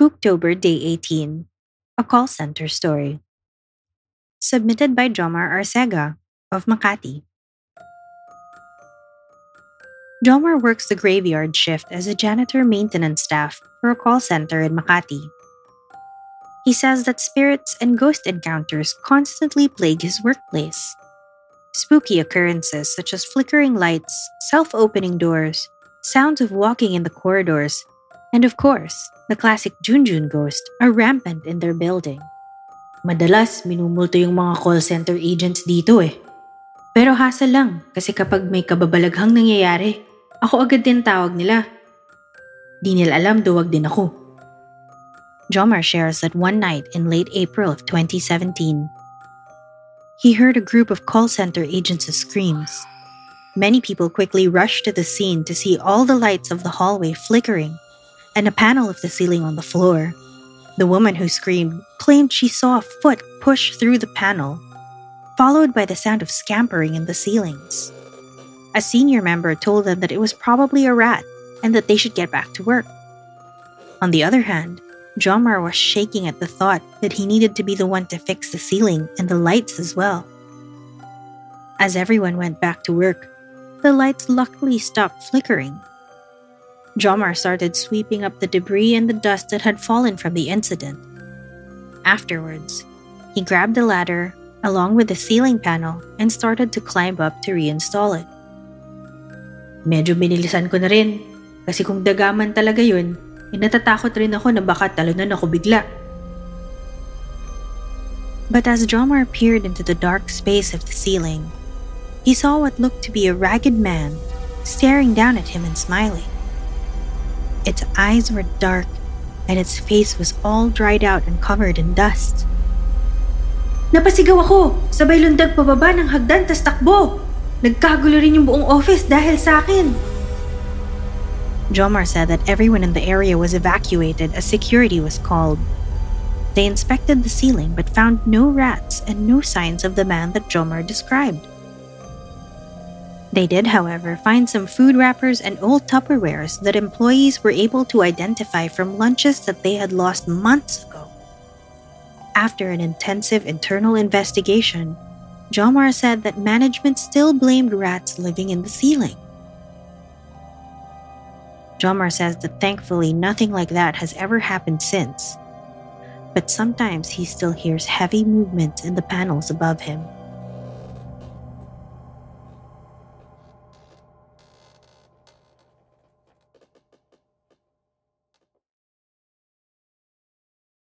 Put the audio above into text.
Spooktober Day 18, a call center story. Submitted by Jomar Arcega of Makati. Jomar works the graveyard shift as a janitor maintenance staff for a call center in Makati. He says that spirits and ghost encounters constantly plague his workplace. Spooky occurrences such as flickering lights, self opening doors, sounds of walking in the corridors, and of course, the classic Junjun ghost are rampant in their building. Madalas, minumulto yung mga call center agents dito eh. Pero hasa lang kasi kapag may kababalaghang nangyayari, ako agad din tawag nila. Di nila alam duwag din ako. Jomar shares that one night in late April of 2017, he heard a group of call center agents' screams. Many people quickly rushed to the scene to see all the lights of the hallway flickering and a panel of the ceiling on the floor. The woman who screamed claimed she saw a foot push through the panel, followed by the sound of scampering in the ceilings. A senior member told them that it was probably a rat and that they should get back to work. On the other hand, Jomar was shaking at the thought that he needed to be the one to fix the ceiling and the lights as well. As everyone went back to work, the lights luckily stopped flickering Jomar started sweeping up the debris and the dust that had fallen from the incident. Afterwards, he grabbed a ladder along with the ceiling panel and started to climb up to reinstall it. Medyo binilisan ko na rin kasi kung dagaman talaga yun, eh rin ako na baka talunan ako bigla. But as Jomar peered into the dark space of the ceiling, he saw what looked to be a ragged man staring down at him and smiling. Its eyes were dark, and its face was all dried out and covered in dust. Napasigaw ako! Sabay lundag pababa ng hagdan tas takbo! Nagkagulo rin yung buong office dahil sa akin! Jomar said that everyone in the area was evacuated as security was called. They inspected the ceiling but found no rats and no signs of the man that Jomar described. They did, however, find some food wrappers and old Tupperwares that employees were able to identify from lunches that they had lost months ago. After an intensive internal investigation, Jomar said that management still blamed rats living in the ceiling. Jomar says that thankfully nothing like that has ever happened since, but sometimes he still hears heavy movement in the panels above him.